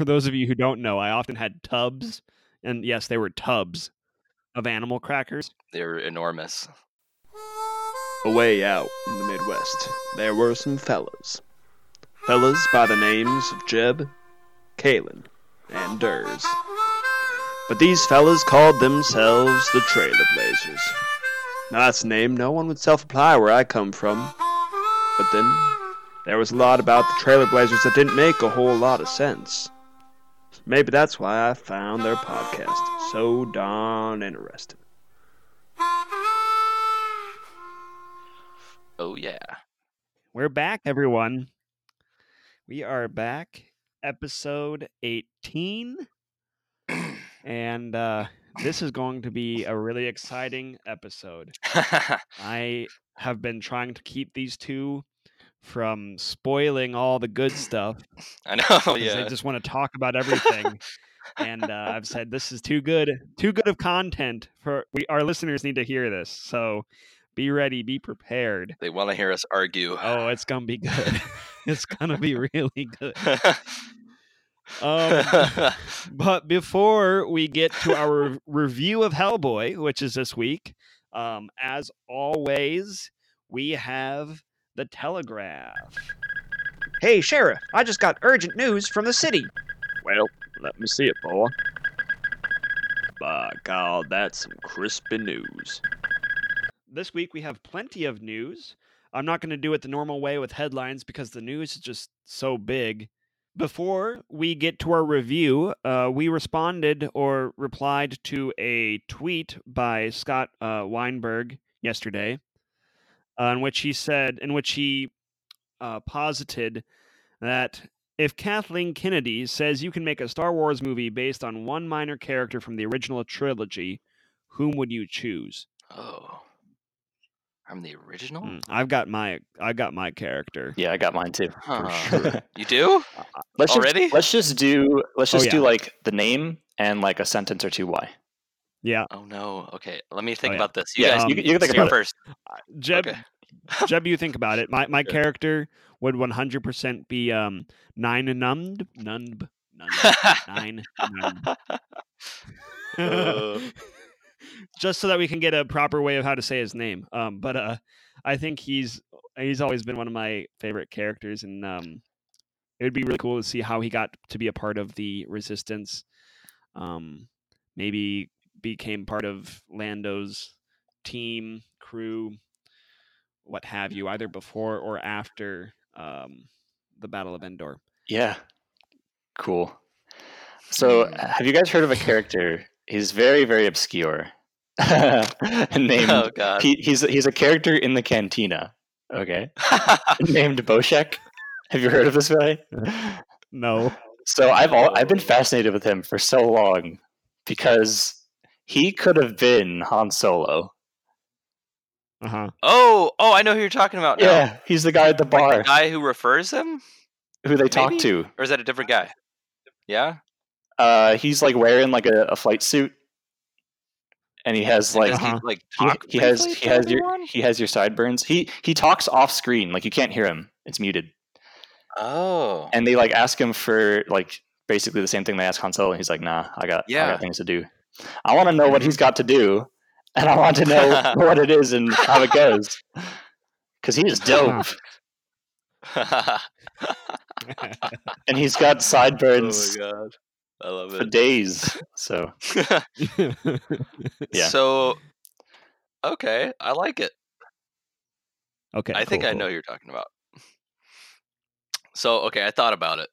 for those of you who don't know, I often had tubs, and yes, they were tubs of animal crackers. They're enormous. Away out in the Midwest, there were some fellas. Fellas by the names of Jeb, Calen, and Durs. But these fellas called themselves the Trailer Blazers. Now that's a name no one would self apply where I come from. But then, there was a lot about the Trailer Blazers that didn't make a whole lot of sense. Maybe that's why I found their podcast so darn interesting. Oh yeah. We're back, everyone. We are back, episode 18. and uh, this is going to be a really exciting episode. I have been trying to keep these two from spoiling all the good stuff. I know. Yeah. They just want to talk about everything. and uh, I've said this is too good, too good of content for we. Our listeners need to hear this, so be ready, be prepared. They want to hear us argue. Oh, it's gonna be good. it's gonna be really good. Um, but before we get to our review of Hellboy, which is this week, um, as always, we have the Telegraph. Hey, Sheriff, I just got urgent news from the city. Well, let me see it, boy. By God, that's some crispy news. This week we have plenty of news. I'm not going to do it the normal way with headlines because the news is just so big. Before we get to our review, uh, we responded or replied to a tweet by Scott uh, Weinberg yesterday, uh, in which he said, in which he uh, posited that if Kathleen Kennedy says you can make a Star Wars movie based on one minor character from the original trilogy, whom would you choose? oh. I'm the original? Mm, I've got my I got my character. Yeah, I got mine too. Huh. sure. You do? Let's Already? Just, let's just do let's Oh, just do like the name and like a sentence or two why. Yeah, Oh no. Okay. Let me think yeah. about this. You Yeah, guys um, you, can- you think about it. first. Jeb, Okay. Jeb, you think about it. My my Sure. character would 100% be um nine numb nunb nunb nine numb. Uh. Just so that we can get a proper way of how to say his name. Um, but uh, I think he's he's always been one of my favorite characters, and um, it would be really cool to see how he got to be a part of the Resistance. Um, maybe became part of Lando's team, crew, what have you, either before or after um, the Battle of Endor. Yeah. Cool. So, Hmm. have you guys heard of a character? He's very, very obscure. named oh god. he, he's he's a character in the cantina. Okay, named Boshek. Have you heard of this guy? No. So I've all, I've been fascinated with him for so long because he could have been Han Solo. Uh huh. oh, oh, I know who you're talking about now. Yeah, he's the guy at the Like bar the guy who refers him? who they talk maybe? to. Or is that a different guy? Yeah? Uh, he's like wearing like a, a flight suit, and he has And like he, Uh-huh. like he, talk he has he to has your he has your sideburns. He he talks off screen, like you can't hear him. It's muted. Oh. And they like ask him for like basically the same thing they ask Han Solo. And he's like, "Nah, I got I Yeah. got things to do. I want to know what he's got to do, and I want to know what it is and how it goes." Because he is dope, and he's got oh sideburns my god. I love for days. So Yeah. So okay, I like it. okay. I think cool, I know who you're talking about. So okay, I thought about it,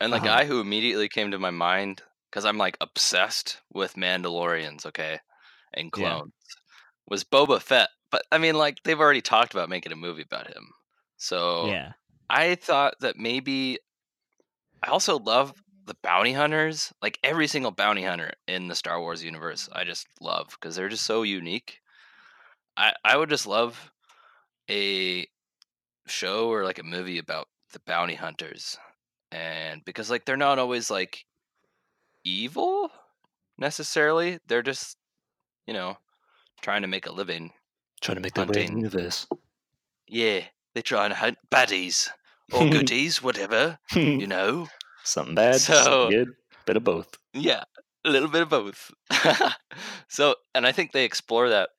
and the Uh-huh. guy who immediately came to my mind because I'm like obsessed with Mandalorians, okay, and Yeah. clones, was Boba Fett. But I mean, like they've already talked about making a movie about him, so Yeah. I thought that maybe I also love the bounty hunters, like every single bounty hunter in the Star Wars universe. I just love because they're just so unique. I I would just love a show or like a movie about the bounty hunters, and because like they're not always like evil necessarily. They're just you know trying to make a living. trying to make their way in the universe. Yeah, they're trying to hunt baddies or goodies, whatever. you know Something bad, So- something good, bit of both. Yeah, a little bit of both. so, and I think they explore that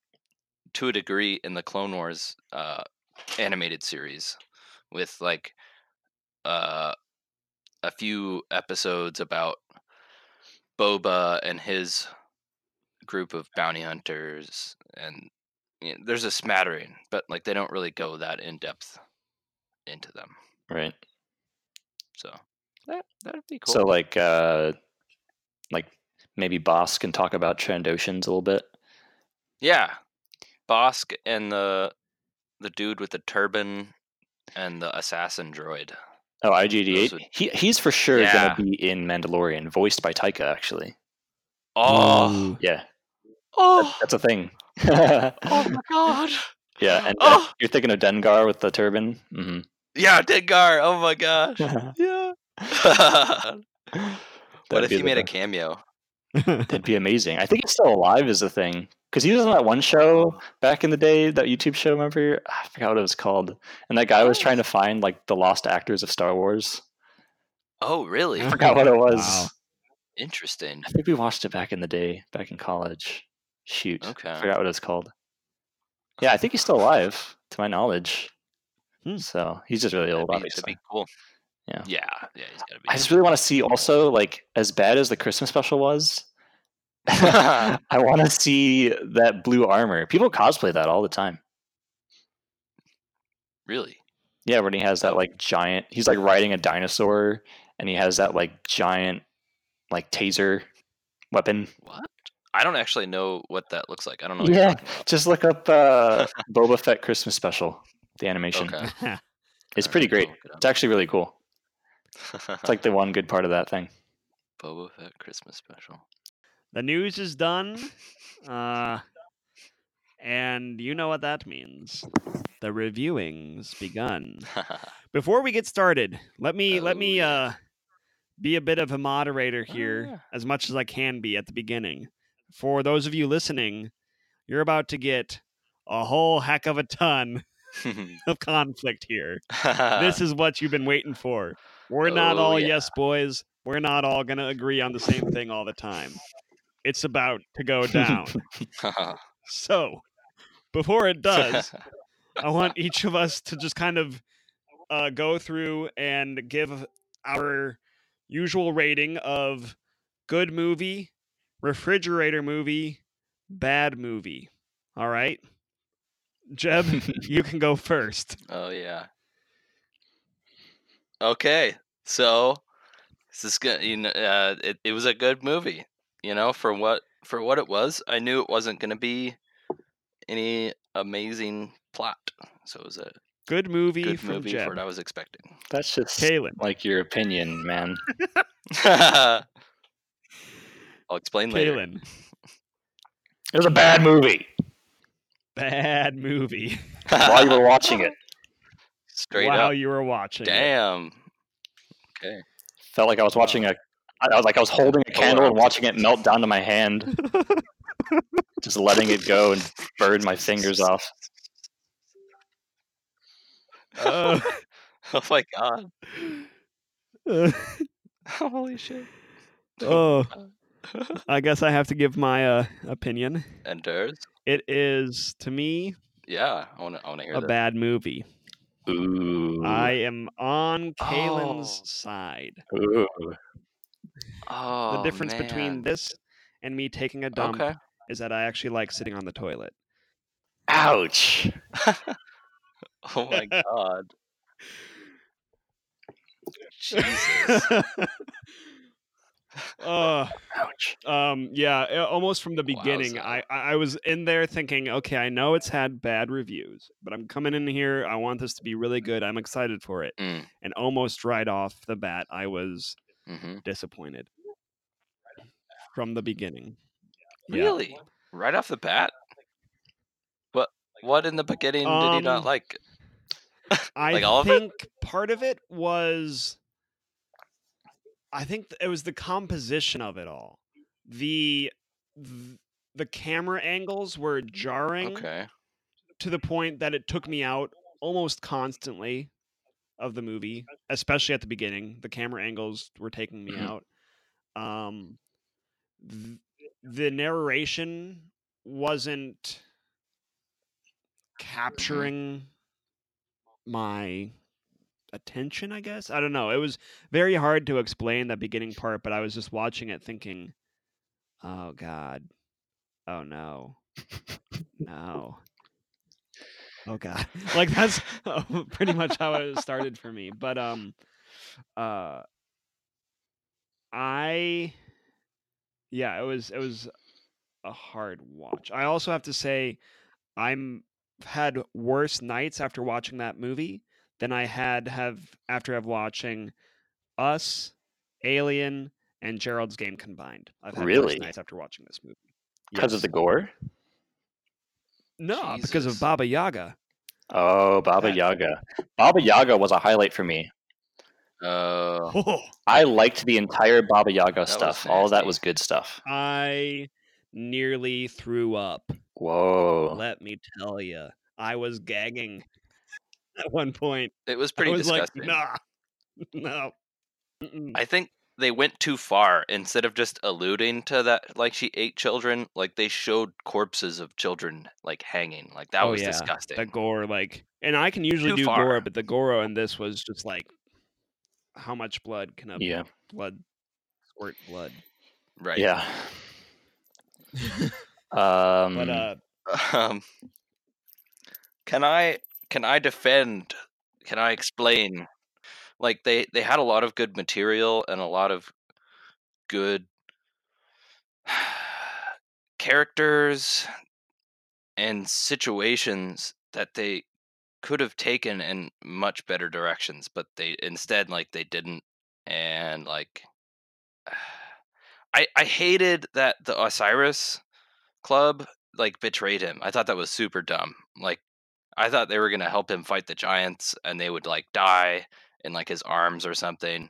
to a degree in the Clone Wars uh, animated series, with like uh, a few episodes about Boba and his group of bounty hunters, and you know, there's a smattering, but like they don't really go that in depth into them. Right. So that that'd be cool. So like uh like maybe Boss can talk about Trandoshans a little bit. Yeah, Bossk and the the dude with the turban and the assassin droid. Oh, IG88. Those He he's for sure Yeah. gonna be in Mandalorian, voiced by Taika actually. Oh, Yeah, oh, that's a thing. oh my god! yeah, and uh, Oh, you're thinking of Dengar with the turban. hmm yeah, Dengar. Oh my gosh. Yeah. what if he the made a cameo? That'd be amazing. I think he's still alive is the thing. Because he was on that one show back in the day, that YouTube show, remember? I forgot what it was called. And that guy was trying to find like the lost actors of Star Wars. Oh, really? I forgot what it was. Wow. Interesting. I think we watched it back in the day, back in college. Shoot. Okay. I forgot what it's called. Yeah, I think he's still alive, to my knowledge. Hmm. So he's just really That'd old, be, that'd be cool. Yeah. Yeah, yeah, he's gotta be. I just really want to see also, like, as bad as the Christmas special was, I want to see that blue armor. People cosplay that all the time. really. Yeah, when he has that like giant, he's like riding a dinosaur, and he has that like giant, like taser weapon. What? I don't actually know what that looks like. I don't know. What you're Yeah, about. just look up uh, Boba Fett Christmas special, the animation. Okay. It's pretty great. It's actually really cool. I'll look it up. It's like the one good part of that thing. Boba Fett Christmas special. The news is done. Uh, and you know what that means. The reviewing's begun. Before we get started, let me let Oh, me uh be a bit of a moderator Oh, here yeah. as much as I can be at the beginning. For those of you listening, you're about to get a whole heck of a ton of conflict here. this is what you've been waiting for. We're not Oh, all yeah. yes boys. We're not all going to agree on the same thing all the time. It's about to go down. so, before it does, I want each of us to just kind of uh, go through and give our usual rating of good movie, refrigerator movie, bad movie. All right? Jeb, you can go first. oh yeah. Okay, so this is good. You know, uh, it it was a good movie. You know, for what for what it was, I knew it wasn't going to be any amazing plot. So it was a Good movie good from movie Jeb. for what I was expecting. That's just Calen. like your opinion, man. I'll explain later. It was a bad movie Bad movie. while you were watching it. Straight while up. you were watching. it. Damn. Okay. Felt like I was watching a. I was like I was holding a candle and watching it melt down to my hand, just letting it go and burn my fingers off. Uh, Oh my god. uh, Holy shit. oh, I guess I have to give my uh, opinion. And Durs? It is to me Yeah, I want to. I want to hear a that. bad movie. Ooh. I am on Calen's Oh. side. Ooh. Oh, the difference between this and me taking a dump Okay. is that I actually like sitting on the toilet. Ouch. oh my god. Jesus. uh, Ouch. um, yeah, almost from the beginning, Wowza. I I I was in there thinking, okay, I know it's had bad reviews, but I'm coming in here. I want this to be really good. I'm excited for it, Mm, and almost right off the bat, I was hmm disappointed from the beginning. Yeah. Really? Right off the bat? What? What in the beginning did he Um, not like? I Like all of it? think part of it was I think it was the composition of it all. The the camera angles were jarring Okay. to the point that it took me out almost constantly. Of the movie, especially at the beginning. The camera angles were taking me Mhm. out. Um, th- the narration wasn't capturing my attention, I guess. I don't know. It was very hard to explain that beginning part, but I was just watching it thinking, "Oh god. Oh no. No. Oh god." Like that's pretty much how it started for me. But um uh I yeah, it was it was a hard watch. I also have to say I'm had worse nights after watching that movie than I had have after have watching Us, Alien, and Gerald's Game combined. I've had worse nights after watching this movie. Because of the gore? No, because of Baba Yaga. Oh, Baba That- Yaga. Baba Yaga was a highlight for me. Uh, Oh, I liked the entire Baba Yaga was stuff. All of that was good stuff. I nearly threw up. Whoa. Let me tell you, I was gagging at one point. it was pretty I pretty was like, nah, no. Mm-mm. I think they went too far. Instead of just alluding to that, like she ate children, like they showed corpses of children like hanging. Like that Oh, was yeah, disgusting. The gore, like, and I can usually Too do far. gore, but the gore in this was just like, how much blood can a Yeah. blood squirt blood? right. Yeah. Um, but uh, Um, can I can I defend? Can I explain? Like they they had a lot of good material and a lot of good characters and situations that they could have taken in much better directions, but they instead like they didn't, and like I I hated that the Osiris club like betrayed him. I thought that was super dumb. Like I thought they were gonna help him fight the giants and they would like die in like his arms or something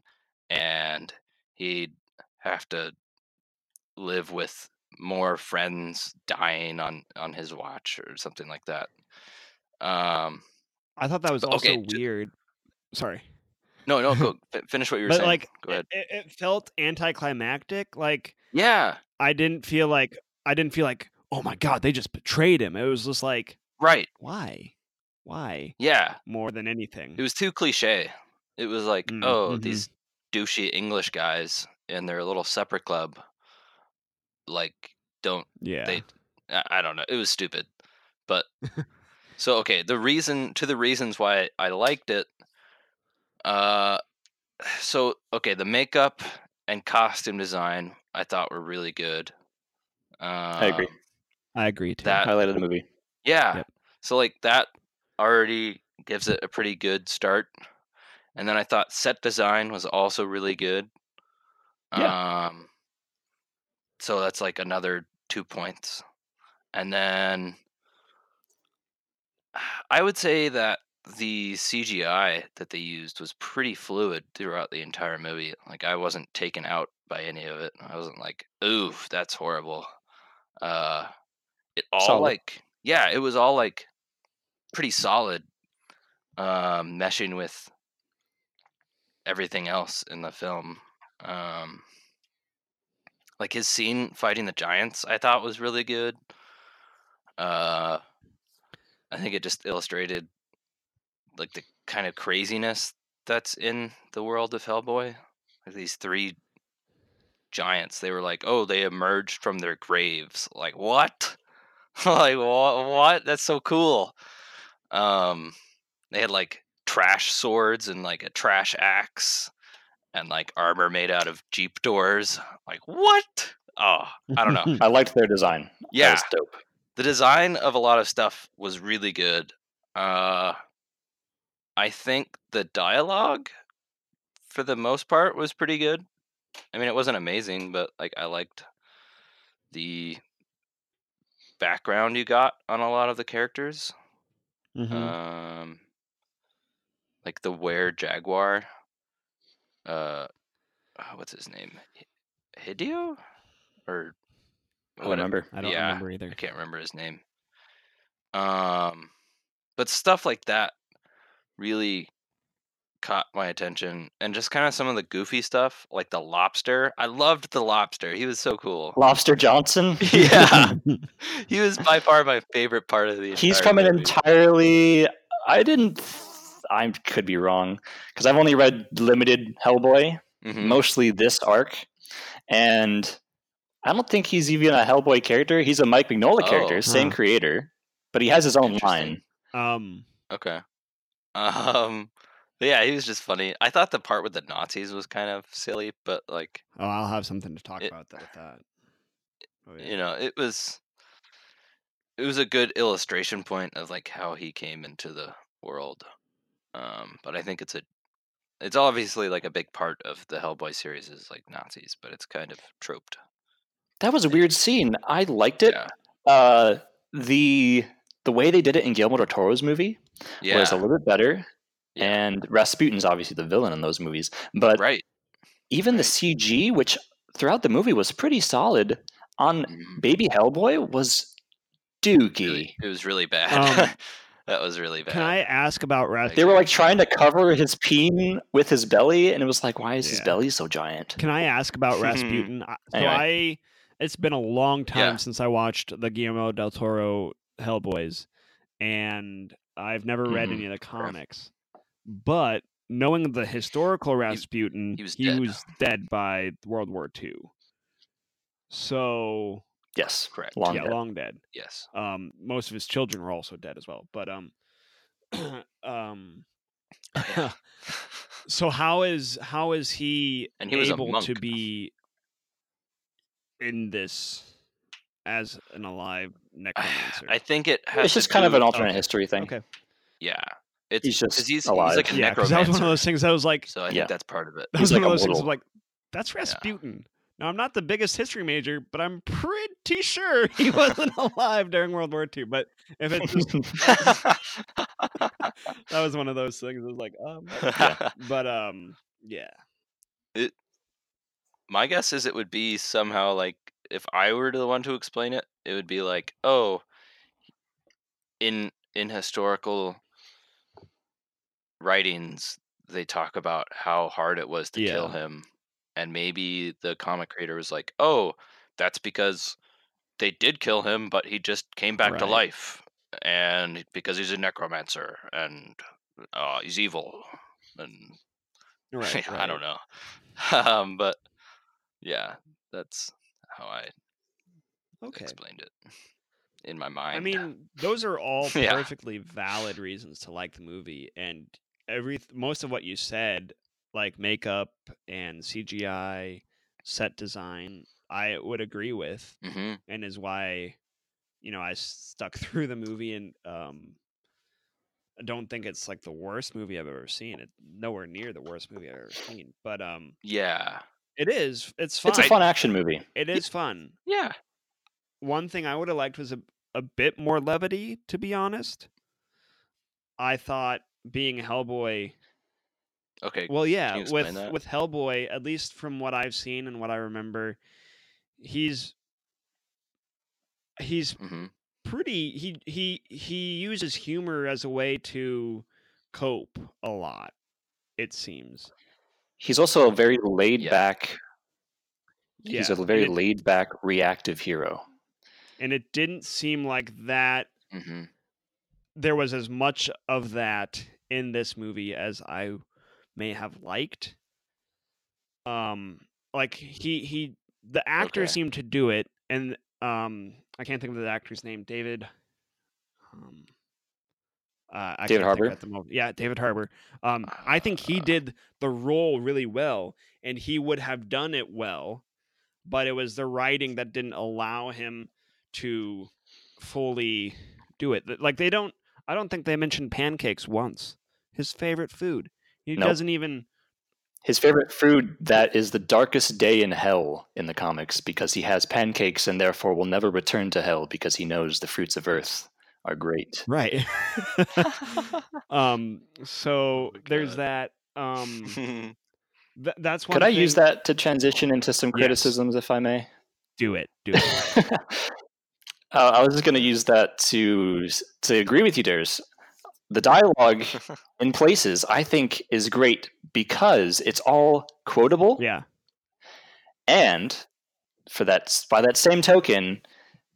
and he'd have to live with more friends dying on on his watch or something like that. Um I thought that was also okay, j- weird. Sorry, no no go fi- finish what you were but saying. like, go ahead. It, it felt anticlimactic. Like Yeah, I didn't feel like I didn't feel like, oh my god, they just betrayed him. It was just like, right. why, why Yeah. more than anything. It was too cliche. It was like, Mm, oh, mhm. these douchey English guys in their little separate club, like, don't yeah, they? I I don't know. It was stupid, but so okay. The reason to the reasons why I liked it. Uh, so okay, the makeup and costume design I thought were really good. Um, I agree. I agree too. that highlight of the movie. yeah. Yep. So like that already gives it a pretty good start. And then I thought set design was also really good. Um so that's like another 2 points. And then I would say that the CGI that they used was pretty fluid throughout the entire movie. Like I wasn't taken out by any of it. I wasn't like, "Oof, that's horrible." Uh it all Solid. like yeah, it was all like pretty solid um meshing with everything else in the film. Um like his scene fighting the giants I thought was really good. Uh I think it just illustrated like the kind of craziness that's in the world of Hellboy. Like these three giants, they were like, "Oh, they emerged from their graves." Like, what? like what, what? That's so cool. Um they had like trash swords and like a trash axe and like armor made out of jeep doors. Like, what? Oh, I don't know. I liked their design. Yeah, was dope. the design of a lot of stuff was really good. Uh, I think the dialogue, for the most part, was pretty good. I mean, it wasn't amazing, but like I liked the background you got on a lot of the characters. Mhm. Um, like the were jaguar. Uh, uh, what's his name? Hideo, or I don't whatever. remember. I don't yeah, remember either. I can't remember his name. Um, but stuff like that really caught my attention, and just kind of some of the goofy stuff, like the lobster. I loved the lobster. He was so cool. Lobster Johnson. yeah, he was by far my favorite part of the. He's from an entirely. I didn't. I could be wrong because I've only read limited Hellboy, Mhm. mostly this arc, and I don't think he's even a Hellboy character. He's a Mike Mignola Oh. character, same creator, but he has his own line. um, Okay. Um. yeah, he was just funny. I thought the part with the Nazis was kind of silly, but like oh, I'll have something to talk It- about that with that. Oh, yeah. you know, it was it was a good illustration point of like how he came into the world. Um, but I think it's a it's obviously like a big part of the Hellboy series is like Nazis, but it's kind of troped. That was a weird scene. I liked it. Yeah. Uh, the the way they did it in Guillermo del Toro's movie Yeah. was a little bit better. Yeah. And Rasputin's obviously the villain in those movies, but right. even the. CG, which throughout the movie was pretty solid, on Mhm. Baby Hellboy was dookie. It was really bad. Um, that was really bad. Can I ask about Rasputin? They were like trying to cover his peen with his belly, and it was like, why is his belly so giant? Can I ask about Rasputin? I- So Anyway. I, it's been a long time Yeah. since I watched the Guillermo del Toro Hellboys, and I've never read Mhm. any of the comics. But knowing the historical Rasputin, he was he dead. was dead by World War II. So Yes, Correct. Long yeah, dead. long dead. Yes. Um, most of his children were also dead as well. But um, um, so how is how is he, And he able to be in this as an alive necromancer? I think it has. It's just kind of an alternate okay, history thing. okay. Yeah. It's He's just he's, alive. he's like a yeah, that was one of those things that was like So I Yeah. think that's part of it. that he's was one like of those things little- of like that's Rasputin. Now I'm not the biggest history major, but I'm pretty sure he wasn't alive during World War II. But if it's just, that was one of those things. It was like, um, Yeah. but um, yeah, It, My guess is it would be somehow like if I were the one to explain it, it would be like, oh, in in historical writings, they talk about how hard it was to kill him, and maybe the comic creator was like, oh, that's because they did kill him, but he just came back to Right. life, and because he's a necromancer and uh, he's evil, and right. I don't know. um, but yeah, that's how I Okay. explained it in my mind. I mean, those are all Yeah. perfectly valid reasons to like the movie, and every most of what you said, like makeup and CGI, set design, I would agree with, hmm and is why, you know, I stuck through the movie, and um, I don't think it's like the worst movie I've ever seen. It's nowhere near the worst movie I've ever seen, but um, yeah, it is. It's fun. It's a fun action movie. It is fun. yeah, one thing I would have liked was a, a bit more levity, to be honest. I thought being Hellboy, okay. well, yeah, with that? with Hellboy, at least from what I've seen and what I remember, he's he's hmm pretty. He he he uses humor as a way to cope a lot. It seems. He's also a very laid Yeah. back. Yeah, He's a very it- laid back, reactive hero. and it didn't seem like that hmm there was as much of that in this movie as I may have liked. Um, like he he the actor Okay. seemed to do it, and um, I can't think of the actor's name. David. Um, uh, I David Harbour? at the moment. Yeah, David Harbour. Um, I think he Uh. did the role really well, and he would have done it well, but it was the writing that didn't allow him to fully do it. Like they don't. I don't think they mentioned pancakes once. His favorite food. He Nope. doesn't even. His favorite food that is the darkest day in hell in the comics because he has pancakes and therefore will never return to hell because he knows the fruits of earth are great. Right. um. So my there's that. Um. Th- that's one. Could I use that to transition into some Yes. criticisms, if I may? Do it. Do it. uh, I was just going to use that to to agree with you, Ders. The dialogue in places I think is great because it's all quotable Yeah. and for that by that same token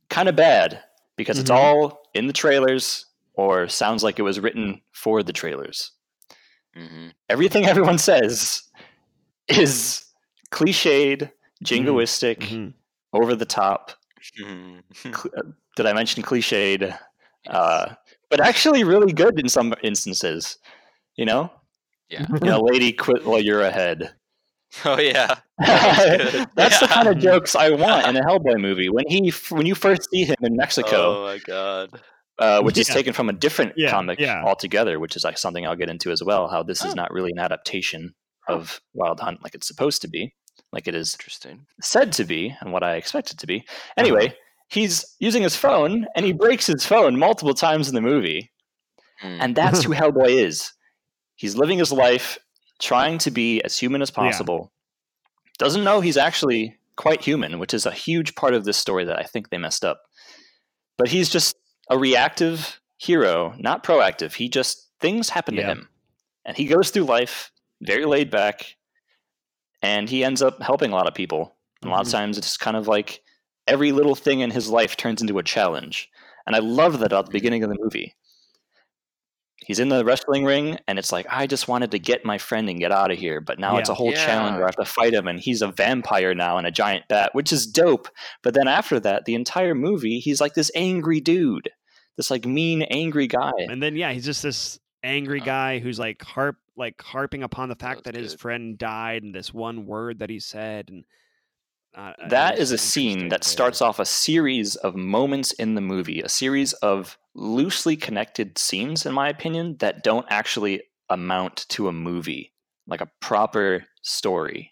kind of bad because it's Mhm. all in the trailers or sounds like it was written for the trailers. hmm Everything everyone says is cliched, jingoistic, Mhm. over the top. Mm-hmm. Cl- uh, Did I mention cliched? Uh, but actually, really good in some instances. You know, Yeah. you know, lady, quit while you're ahead. Oh yeah. That's the kind of jokes I want in a Hellboy movie. When he, when you first see him in Mexico, Oh my god. uh, which is taken from a different Yeah, comic yeah. altogether, which is like something I'll get into as well. How this is Oh. not really an adaptation of Wild Hunt like it's supposed to be, like it is Interesting. said to be, and what I expect it to be. Uh-huh. Anyway, he's using his phone, and he breaks his phone multiple times in the movie, Mm. and that's who Hellboy is. He's living his life, trying to be as human as possible. Doesn't know he's actually quite human, which is a huge part of this story that I think they messed up. But he's just a reactive hero, not proactive. He just things happen to him, and he goes through life very laid back, and he ends up helping a lot of people. And a lot of Mhm. times, it's kind of like every little thing in his life turns into a challenge. And I love that at the Mhm. beginning of the movie. He's in the wrestling ring, and it's like, I just wanted to get my friend and get out of here. But now it's a whole challenge where I have to fight him, and he's a vampire now and a giant bat, which is dope. But then after that, the entire movie, he's like this angry dude, this like mean, angry guy. And then yeah, he's just this angry Oh. guy who's like harp like harping upon the fact was that his good. friend died and this one word that he said and it That a scene that starts off a series of moments in the movie, a series of loosely connected scenes, in my opinion, that don't actually amount to a movie, like a proper story,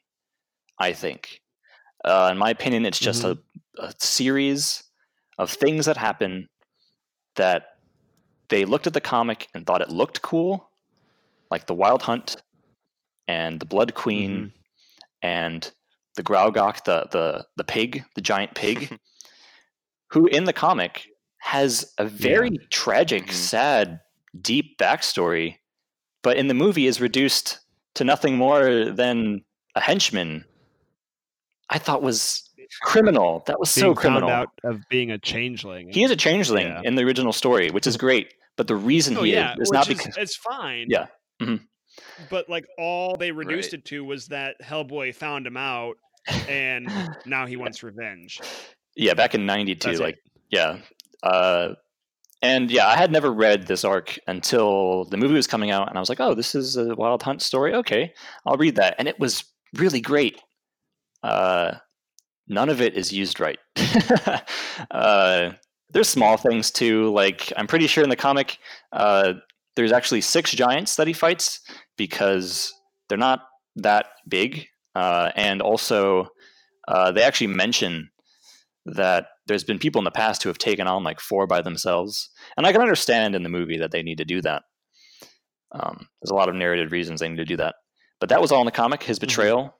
I think. Uh, in my opinion, it's just a, a series of things that happen that they looked at the comic and thought it looked cool, like the Wild Hunt and the Blood Queen and the Gruagach, the the the pig, the giant pig, who in the comic has a very tragic, Mhm. sad, deep backstory, but in the movie is reduced to nothing more than a henchman. I thought was criminal. That was being so criminal. found out of being a changeling. He is a changeling Yeah. in the original story, which is great. But the reason oh, he yeah, is is which not is, because it's fine. Yeah. Mhm. But like all they reduced Right. it to was that Hellboy found him out and now he wants revenge. yeah, back in '92, That's it. like yeah, uh, and yeah, I had never read this arc until the movie was coming out, and I was like, oh, this is a Wild Hunt story. Okay, I'll read that, and it was really great. Uh, none of it is used right. uh, there's small things too, like I'm pretty sure in the comic, uh, there's actually six giants that he fights because they're not that big, uh, and also uh, they actually mention that there's been people in the past who have taken on like four by themselves, and I can understand in the movie that they need to do that. Um, there's a lot of narrative reasons they need to do that, but that was all in the comic. His betrayal,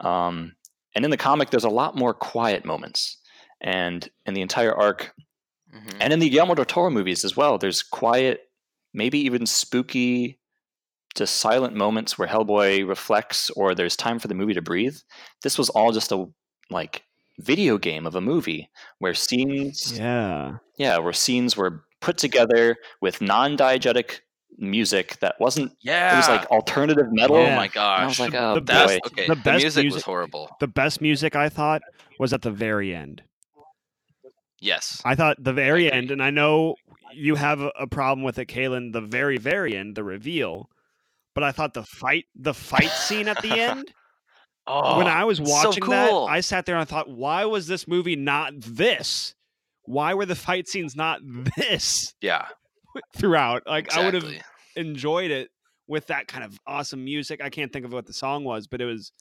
um, and in the comic, there's a lot more quiet moments, and in the entire arc, Mhm. and in the Guillermo del Toro movies as well, there's quiet, maybe even spooky, just silent moments where Hellboy reflects or there's time for the movie to breathe. This was all just a like video game of a movie where scenes Yeah. yeah, where scenes were put together with non-diegetic music that wasn't Yeah. it was like alternative oh metal. oh Yeah. my And gosh. I was like, The- oh the boy. Best- okay. the The, best music, was horrible. The best music I thought was at the very end. Yes. I thought the very end, and I know you have a, a problem with it, Calen, the very, very end, the reveal. But I thought the fight the fight scene at the end, Oh, when I was so watching cool. that, I sat there and I thought, why was this movie not this? Why were the fight scenes not this yeah. throughout? Like I would have enjoyed it with that kind of awesome music. I can't think of what the song was, but it was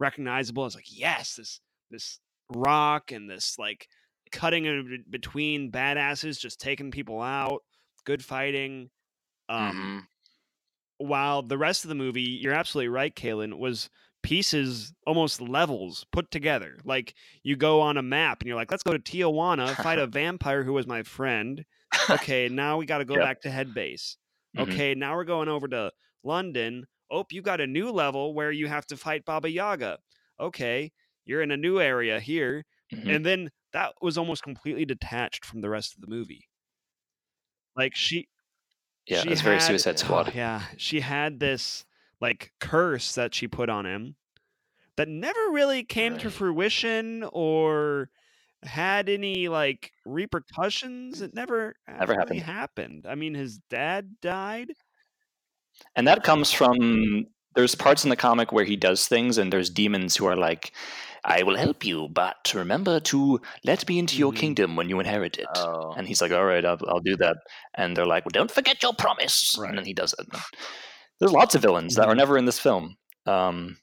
recognizable. It's like, yes, this this rock and this like cutting in between badasses, just taking people out, good fighting. Um, Mhm. While the rest of the movie, you're absolutely right, Calen, was pieces, almost levels put together. Like you go on a map and you're like, let's go to Tijuana, fight a vampire who was my friend, Okay, now we got to go Yep. back to head base. Mhm. Okay, now we're going over to London. Oh, you got a new level where you have to fight Baba Yaga. Okay, you're in a new area here. Mhm. And then that was almost completely detached from the rest of the movie. Like she Yeah, she it's very had- Suicide oh, Squad. yeah, she had this like curse that she put on him that never really came to fruition or had any like repercussions. It never Never happened. happened. I mean, his dad died. And that comes from there's parts in the comic where he does things, and there's demons who are like, "I will help you, but remember to let me into your Mhm. kingdom when you inherit it." Oh. And he's like, "All right, I'll, I'll do that." And they're like, "Well, don't forget your promise." Right. And then he does it. There's lots of villains that are Mhm. never in this film. Um,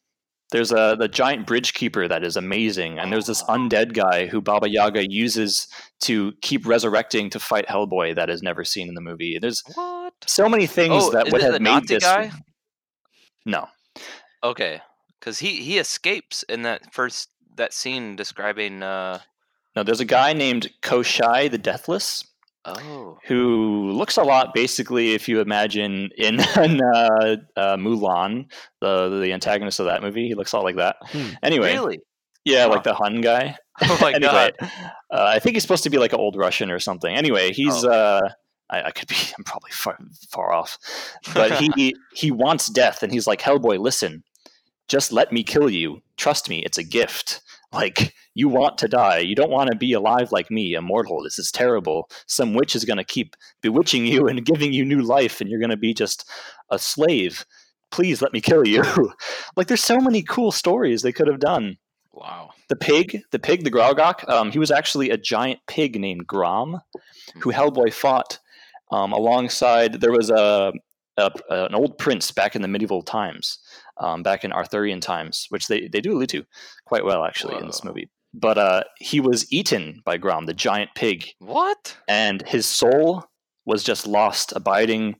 there's a the giant bridge keeper that is amazing, and there's this undead guy who Baba Yaga uses to keep resurrecting to fight Hellboy that is never seen in the movie. There's what? so many things Oh, that would have made Nazi this. guy? No, Okay, because he he escapes in that first that scene describing. uh no. There's a guy named Koschei the Deathless Oh. who looks a lot, basically, if you imagine in, in uh, uh, Mulan, the the antagonist of that movie. He looks a lot like that. Hmm. Anyway, Really? yeah, Huh. like the Hun guy. Oh my anyway, god. uh, I think he's supposed to be like an old Russian or something. Anyway, he's. Oh. Uh, I, I could be. I'm probably far, far off, but he he wants death, and he's like, Hellboy, listen, just let me kill you. Trust me, it's a gift. Like you want to die, you don't want to be alive like me, immortal. This is terrible. Some witch is going to keep bewitching you and giving you new life, and you're going to be just a slave. Please let me kill you. like there's so many cool stories they could have done Wow. the pig, the pig, the Gruagach, um, he was actually a giant pig named Grom, who Hellboy fought um, alongside. There was a, a an old prince back in the medieval times, um, back in Arthurian times, which they, they do allude to quite well actually in this movie. But uh, he was eaten by Grom, the giant pig, What? and his soul was just lost, abiding,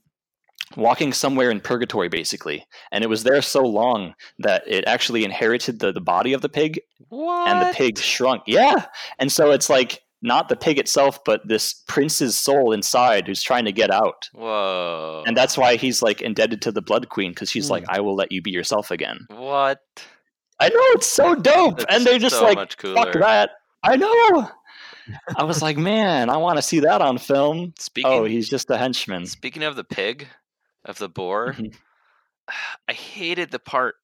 walking somewhere in purgatory, basically. And it was there so long that it actually inherited the, the body of the pig What? and the pig shrunk. Yeah. And so it's like not the pig itself, but this prince's soul inside who's trying to get out. Whoa. And that's why he's like indebted to the Blood Queen because she's Hmm. like, I will let you be yourself again. what? I know it's so dope. That's and they're just so like, fuck that. I know. I was like, man, I want to see that on film. Speaking. Oh, he's just a henchman. Speaking of the pig, of the boar, Mhm. I hated the part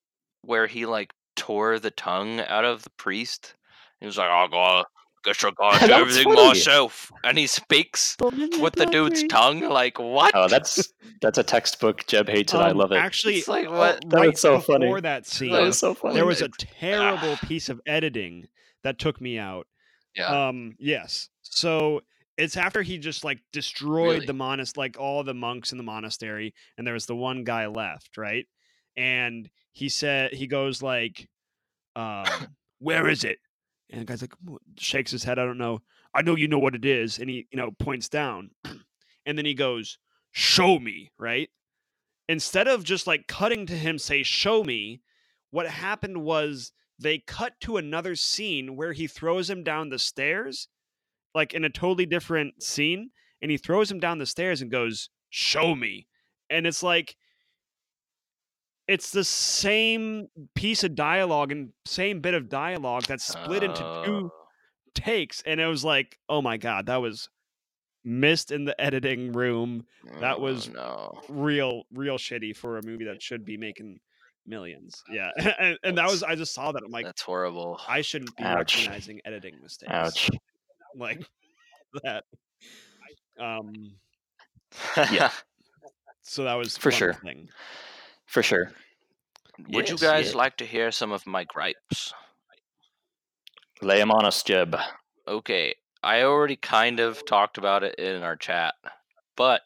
where he like tore the tongue out of the priest. He was like, "I'll go, guess I'll go That everything myself," and he speaks with the dude's tongue. Like what? Oh, that's that's a textbook. Jeb hates it. I Um, love it. Actually, It's like, uh, what? That right was so before funny. that scene, that was so funny. there was a terrible ah. piece of editing that took me out. yeah. Um, yes. So it's after he just like destroyed Really? the monas like all the monks in the monastery, and there was the one guy left, right? And he said he goes like, um, "Where is it?" And the guy's like, shakes his head. I don't know. I know you know what it is, and he you know points down, and then he goes, "Show me," right? Instead of just like cutting to him say, "Show me," what happened was they cut to another scene where he throws him down the stairs, like in a totally different scene, and he throws him down the stairs and goes, "Show me," and it's like it's the same piece of dialogue and same bit of dialogue that's split into two takes, and it was like, oh my god, that was missed in the editing room. that oh, was- no. Real, real shitty for a movie that should be making millions. Yeah, and, and that was I just saw that I'm like, That's horrible. I shouldn't be Ouch. recognizing editing mistakes. Ouch. Like that. Um. Yeah. So that was For sure. Thing. For sure. Would you guys like to hear some of my gripes? Lay him on us, Jeb. Okay, I already kind of talked about it in our chat, but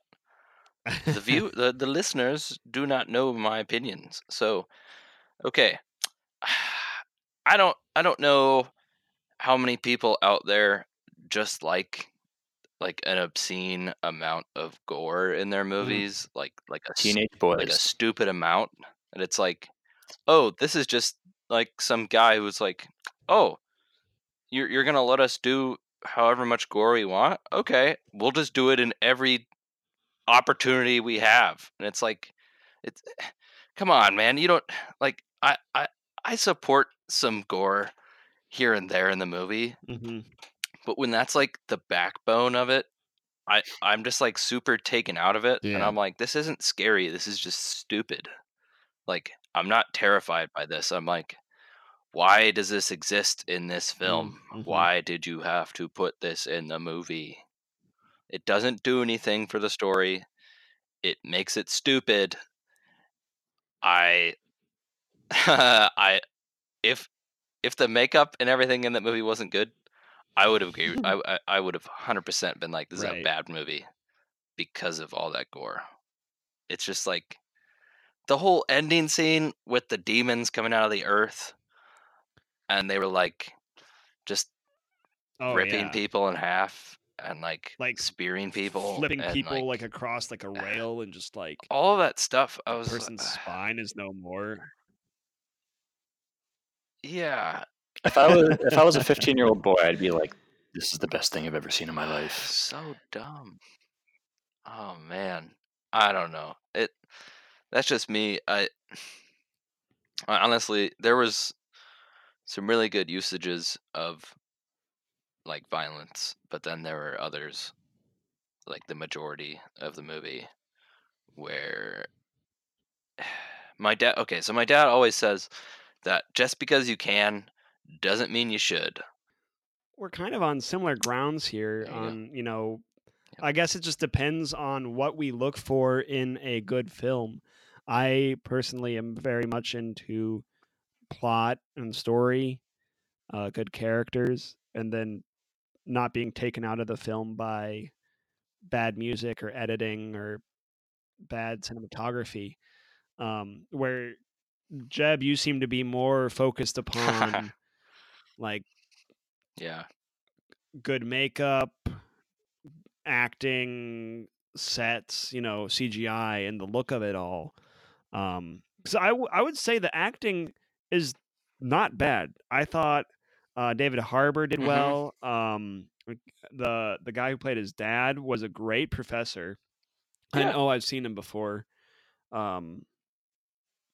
the view the, the listeners do not know my opinions. So, okay. I don't I don't know how many people out there just like like an obscene amount of gore in their movies, like like a Teenage boy, like a stupid amount, and it's like, oh, this is just like some guy who's like, oh, you're you're gonna let us do however much gore we want. Okay, we'll just do it in every opportunity we have. And it's like, it's come on, man. You don't like. I I I support some gore here and there in the movie, hmm but when that's like the backbone of it, I I'm just like super taken out of it, and I'm like, this isn't scary. This is just stupid. Like I'm not terrified by this. I'm like, why does this exist in this film? mhm. Why did you have to put this in the movie? It doesn't do anything for the story. It makes it stupid. I I if if the makeup and everything in that movie wasn't good, I would have agreed. I I, I would have hundred percent been like, this is a bad movie because of all that gore. It's just like the whole ending scene with the demons coming out of the earth, and they were like just Oh ripping yeah. people in half and like Like, spearing people, flipping people like, like, across like a rail and just like all that stuff. I was person's spine is no more. yeah, If I was if I was a 15 year old boy, I'd be like, "This is the best thing I've ever seen in my life." so dumb. Oh man, I don't know. It that's just me. I, I honestly, there was some really good usages of like violence, but then there were others, like the majority of the movie, where my dad. Okay, so my dad always says that just because you can doesn't mean you should. We're kind of on similar grounds here. You. On you know. I guess it just depends on what we look for in a good film. I personally am very much into plot and story, uh, good characters, and then not being taken out of the film by bad music or editing or bad cinematography. Um, where Jeb, you seem to be more focused upon like Yeah. good makeup, acting, sets, you know, CGI, and the look of it all. Um, so I, w- I would say the acting is not bad. I thought uh, David Harbour did Mhm. well. Um, the the guy who played his dad was a great professor. I Yeah. know I've seen him before, um,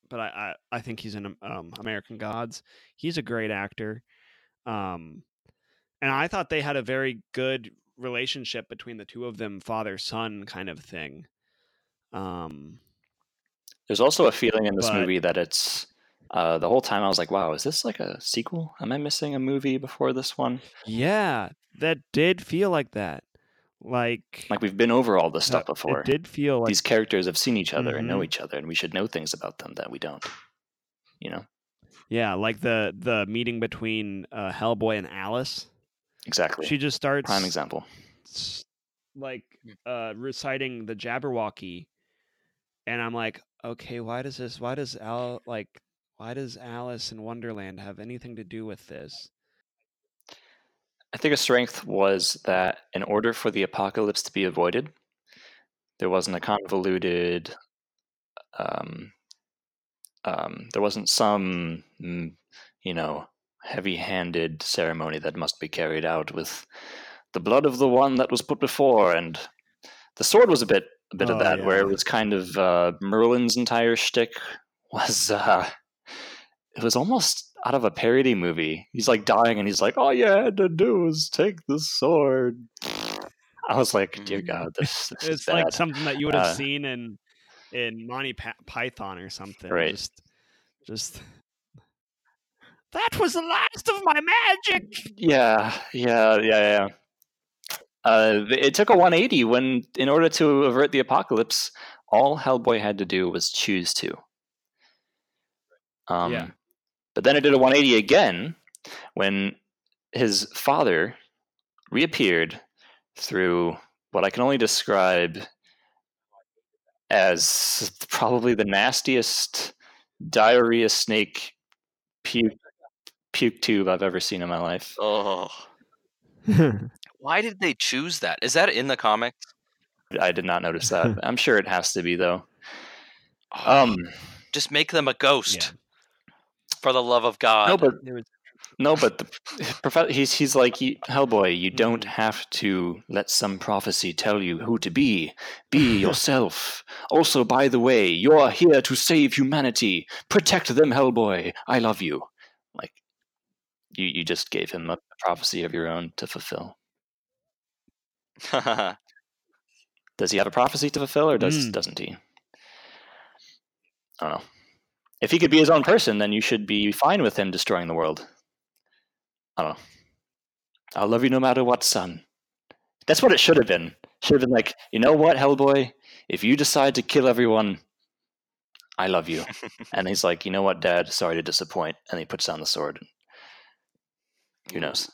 but I, I I think he's in um, American Gods. He's a great actor. Um, and I thought they had a very good relationship between the two of them, father son kind of thing. Um, There's also a feeling in this But- movie that it's uh, the whole time I was like, "Wow, is this like a sequel? Am I missing a movie before this one?" yeah, that did feel like that. Like, Like we've been over all this stuff before. It did feel like These characters have seen each other and know Mhm. each other, and we should know things about them that we don't. You know yeah, like the the meeting between uh, Hellboy and Alice. exactly. She just starts Prime example. like Mm. uh reciting the Jabberwocky and I'm like, okay, why does this why does Al like why does Alice in Wonderland have anything to do with this? I think a strength was that in order for the apocalypse to be avoided, there wasn't a convoluted. Um, um, there wasn't some, mm, you know, heavy-handed ceremony that must be carried out with the blood of the one that was put before, and the sword was a bit, a bit of Oh, that, where it was kind of uh, Merlin's entire shtick was. Uh, it was almost out of a parody movie. He's like dying, and he's like, "All you had to do was take the sword." I was like, "Dear Mm. God, this, this is It's bad." like something that you would have Uh, seen in in Monty pa- Python or something. Right. Just just That was the last of my magic. Yeah, yeah, yeah, yeah. Uh, it took a 180 when, in order to avert the apocalypse, all Hellboy had to do was choose to. Um, Yeah. But then it did a 180 again when his father reappeared through what I can only describe as probably the nastiest diarrhea snake puke, puke tube I've ever seen in my life. Oh, why did they choose that? Is that in the comics? I did not notice that. I'm sure it has to be though. Oh, Um, just make them a ghost. For the love of God. no, but There was No, but the prof- he's he's like Hellboy. You don't have to let some prophecy tell you who to be. Be yourself. also, by the way, you're here to save humanity. Protect them, Hellboy. I love you. Like you, you just gave him a prophecy of your own to fulfill. Does he have a prophecy to fulfill, or does Mm. doesn't he? I don't know. If he could be his own person, then you should be fine with him destroying the world. I don't know. I'll love you no matter what, son. That's what it should have been. Should have been like, you know what, Hellboy? If you decide to kill everyone, I love you. and he's like, you know what, Dad? Sorry to disappoint. And he puts down the sword. Who knows?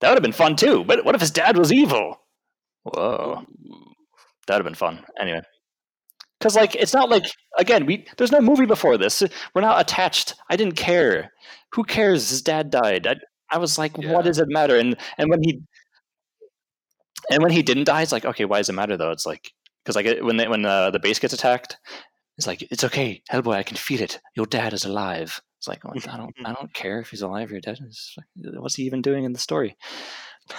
That would have been fun too. But what if his dad was evil? Whoa, that would have been fun. Anyway, because like it's not like again we there's no movie before this. We're not attached. I didn't care. Who cares? His dad died. I, I was like, Yeah. what does it matter? And and when he and when he didn't die, it's like, okay, why does it matter though? It's like because like when they, when uh, the base gets attacked, it's like it's okay, Hellboy, I can feel it. Your dad is alive. It's like I don't I don't care if he's alive or dead. It's like, what's he even doing in the story?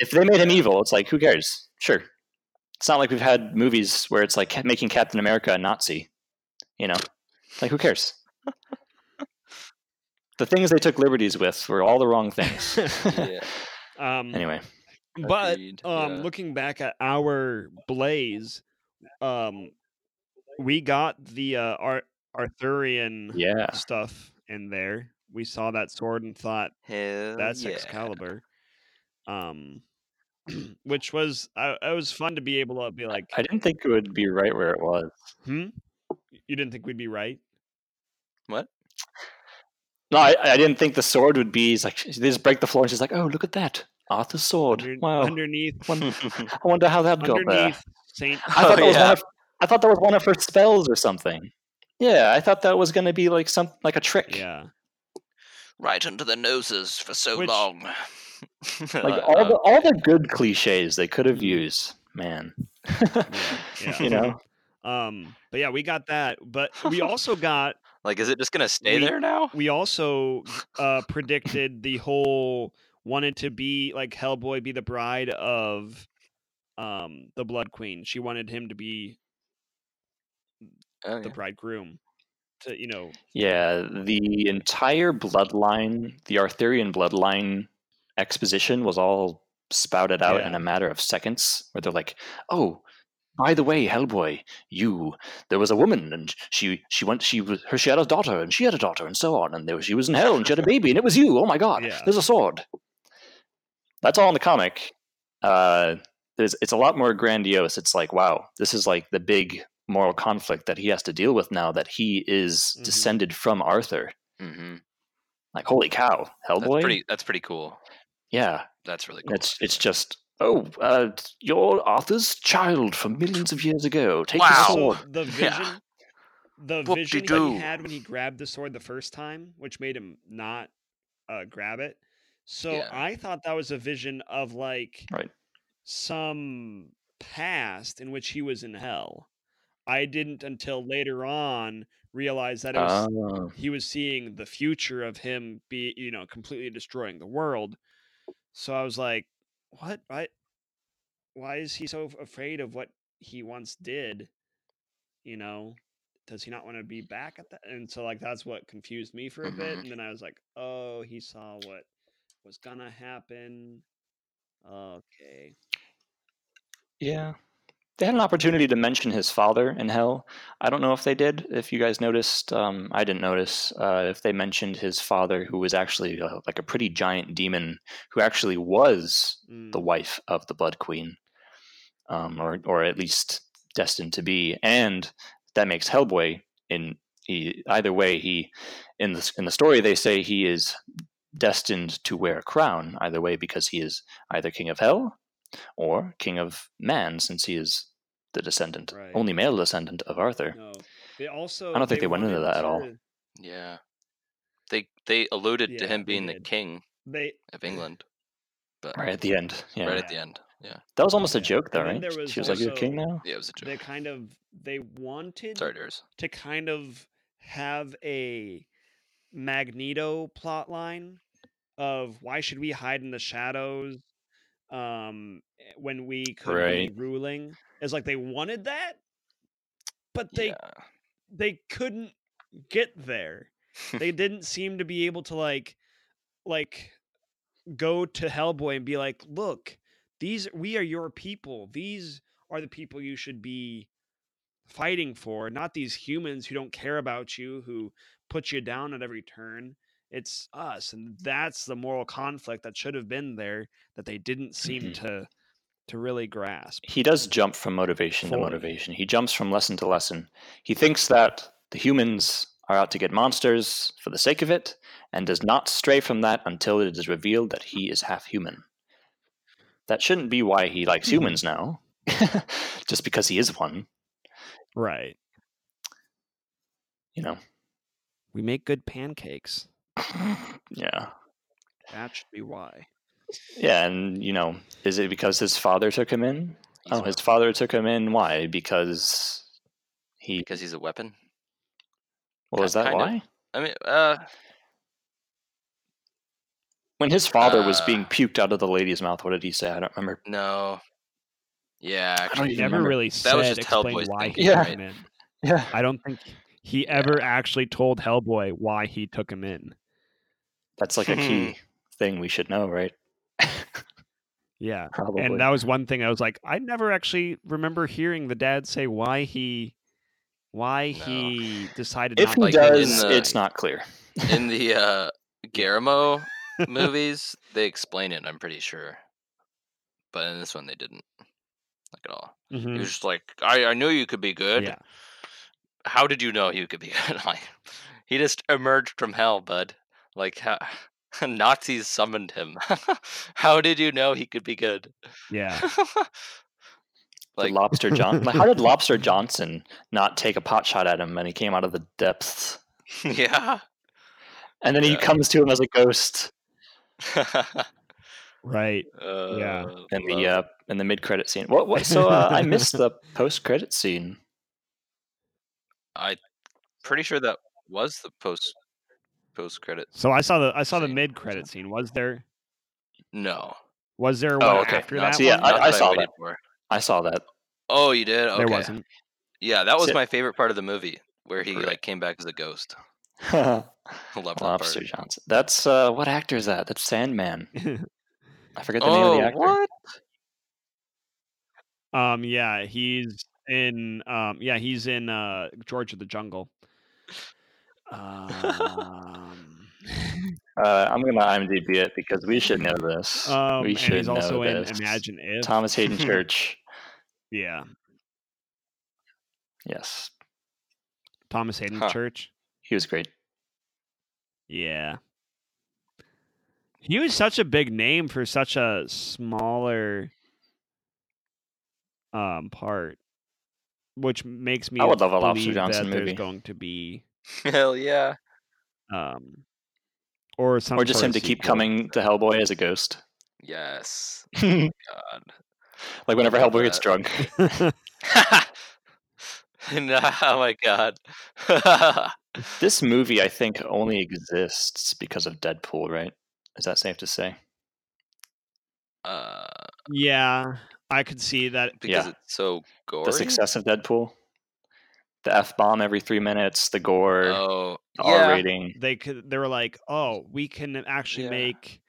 If they made him evil, it's like who cares? Sure. It's not like we've had movies where it's like making Captain America a Nazi. You know, like who cares? The things they took liberties with were all the wrong things. yeah. Um, anyway, but Agreed, um, yeah. looking back at our blaze, um, we got the uh, Ar- Arthurian yeah. stuff in there. We saw that sword and thought Hell that's yeah. Excalibur. Um, which was I, it was fun to be able to be like, I didn't think it would be right where it was. hmm, you didn't think we'd be right? What? No, I, I didn't think the sword would be. He's like, they just break the floor, and she's like, "Oh, look at that, Arthur's sword! Under- wow, Underneath, Won- I wonder how that got there." underneath Saint. I thought Oh, that was one of, I thought that was one of her spells or something. Yeah, I thought that was going to be like some like a trick. Yeah, right under the noses for so Which- long. like all the all the good cliches they could have used, man. yeah, yeah. you know, Um, but yeah, we got that. But we also got like, is it just gonna stay we- there now? we also uh predicted the whole wanted to be like Hellboy be the bride of um the Blood Queen. She wanted him to be Oh, the yeah. bridegroom. To you know, yeah, the entire bloodline, the Arthurian bloodline exposition was all spouted out in a matter of seconds. Where they're like, "Oh, by the way, Hellboy, you there was a woman, and she she went she was her she had a daughter, and she had a daughter, and so on, and there she was in hell, and she had a baby, and it was you. Oh my god, Yeah. there's a sword." That's all in the comic. Uh, there's, it's a lot more grandiose. It's like, wow, this is like the big moral conflict that he has to deal with now that he is Mhm. descended from Arthur. hmm Like, holy cow, That's Hellboy! pretty. That's pretty cool. Yeah, That's really cool. it's it's just oh, uh, you're Arthur's child from millions of years ago. Take Wow. the so sword. the Yeah. vision, the vision that he had when he grabbed the sword the first time, which made him not uh grab it. So Yeah. I thought that was a vision of like Right. some past in which he was in hell. I didn't until later on realize that it was Oh, he was seeing the future of him be you know completely destroying the world so i was like what why why is he so afraid of what he once did you know does he not want to be back at that and so like that's what confused me for a bit Mhm. and then i was like oh he saw what was gonna happen okay yeah. They had an opportunity to mention his father in hell. I don't know if they did. If you guys noticed, um, I didn't notice uh, if they mentioned his father, who was actually uh, like a pretty giant demon, who actually was Mm, the wife of the Blood Queen, um, or or at least destined to be, and that makes Hellboy in he, either way he in the in the story they say he is destined to wear a crown either way because he is either king of hell or king of man since he is the descendant Right. only male descendant of Arthur. no they also I don't think they went into wanted that at all. Yeah. They they alluded to him they being the king they of England, but Right at the end, yeah, right at the end. Yeah. that was almost a joke, though, right? was she was like, "You're also- king now." Yeah, it was a joke. they kind of they wanted Sorry, to kind of have a Magneto plot line of why should we hide in the shadows um eh, when we could Right. be ruling is like they wanted that but they yeah. they couldn't get there they didn't seem to be able to like like go to Hellboy and be like, "Look, these we are your people. These are the people you should be fighting for, not these humans who don't care about you, who put you down at every turn. It's us." And that's the moral conflict that should have been there that they didn't seem Mhm. to to really grasp. he does jump from motivation to motivation. He jumps from lesson to lesson. He thinks that the humans are out to get monsters for the sake of it, and does not stray from that until it is revealed that he is half human. That shouldn't be why he likes Mhm. humans now, just because he is one. Right. You know, We make good pancakes. Yeah, That should be why. yeah, and you know, is it because his father took him in? He's oh, a- his father took him in. Why? Because he. because he's a weapon. Well, is that kind of. why? I mean, uh, When his father was being Uh, puked out of the lady's mouth, what did he say? I don't remember. no. Yeah, don't He even never remember. really That said was just explain Hellboy's why thinking, he Yeah. took him in. Yeah. I don't think he Yeah. ever actually told Hellboy why he took him in. That's like a key thing we should know, right? Yeah. Probably. And that was one thing I was like, I never actually remember hearing the dad say why he why No. he decided if not he to like, take does, the- it's not clear. in the uh, Guillermo movies, they explain it. I'm pretty sure, but in this one, they didn't. Like at all. in. He was just like, I, I knew you could be good. Yeah. How did you know you could be good? like, he just emerged from hell, bud. Like, how, Nazis summoned him. how did you know he could be good? Yeah. Like like, Lobster John. like, how did Lobster Johnson not take a pot shot at him when he came out of the depths? yeah. And then he comes to him as a ghost Right. uh, in the uh, in the mid credit scene. What? What? So uh, I missed the post credit scene. I pretty sure that was the post post credit. So I saw the I saw the mid credit scene. Was there No, was there Oh, one okay. after not that So, yeah, one? not I that saw waited that. for. I saw that. Oh, you did? Okay. There wasn't. Yeah, that was Sit. my favorite part of the movie, where he Right. like came back as a ghost. I love that Lobster part. Johnson. That's uh, what actor is that? That's Sandman. I forget the name of Oh, the actor. what? um yeah, he's in um yeah, he's in uh George of the Jungle. Um, Uh, I'm gonna IMDb it because we should know this. um we and should he's also know in this. Imagine If. Thomas Haden Church. Yeah. Yes, Thomas Haden Huh. Church. he was great. Yeah. He was such a big name for such a smaller um part. Which makes me I would love a Lobster Johnson that there's movie. going to be Hell yeah. um or some or just him to keep coming to Hellboy as a ghost. Yes. like God. whenever love Hellboy gets drunk. no, oh my god. This movie, I think, only exists because of Deadpool, right? Is that safe to say? uh, yeah, I could see that because Yeah. it's so gory. The success of Deadpool, the f bomb every three minutes, the gore, Oh, the yeah. R rating. they could they were like, "Oh, we can actually Yeah. make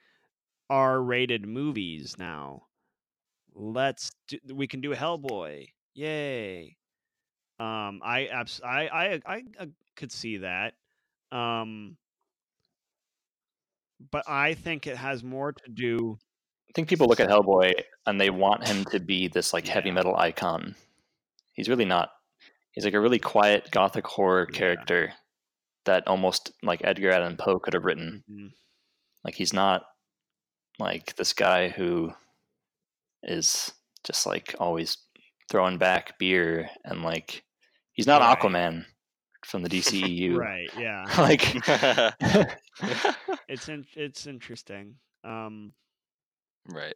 R-rated movies now. Let's do, we can do Hellboy. Yay." Um I abs- I I I, I could see that. Um but I think it has more to do I think people look at Hellboy and they want him to be this like heavy metal icon. He's really not. He's like a really quiet gothic horror Yeah. character that almost like Edgar Allan Poe could have written. Mhm. Like he's not like this guy who is just like always throwing back beer and like he's not Right. Aquaman from the DCEU. right, yeah. like It's in, it's interesting. Um right.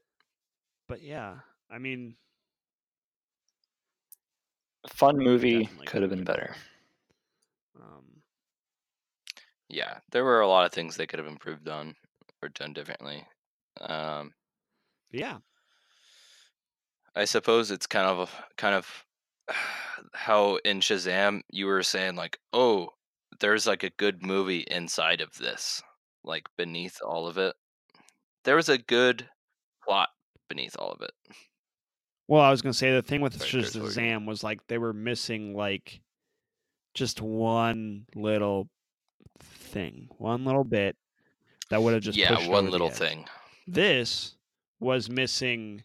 but yeah, I mean, fun movie Definitely could have been been better. um yeah, there were a lot of things they could have improved on or done differently. Um, Yeah. I suppose it's kind of a- kind of how in Shazam you were saying like, oh, there's like a good movie inside of this, like beneath all of it. There was a good plot beneath all of it. Well, I was gonna say the thing with Sorry, Chris, what were you gonna- Shazam was like they were missing like just one little thing, one little bit that would have just yeah, one little thing. This was missing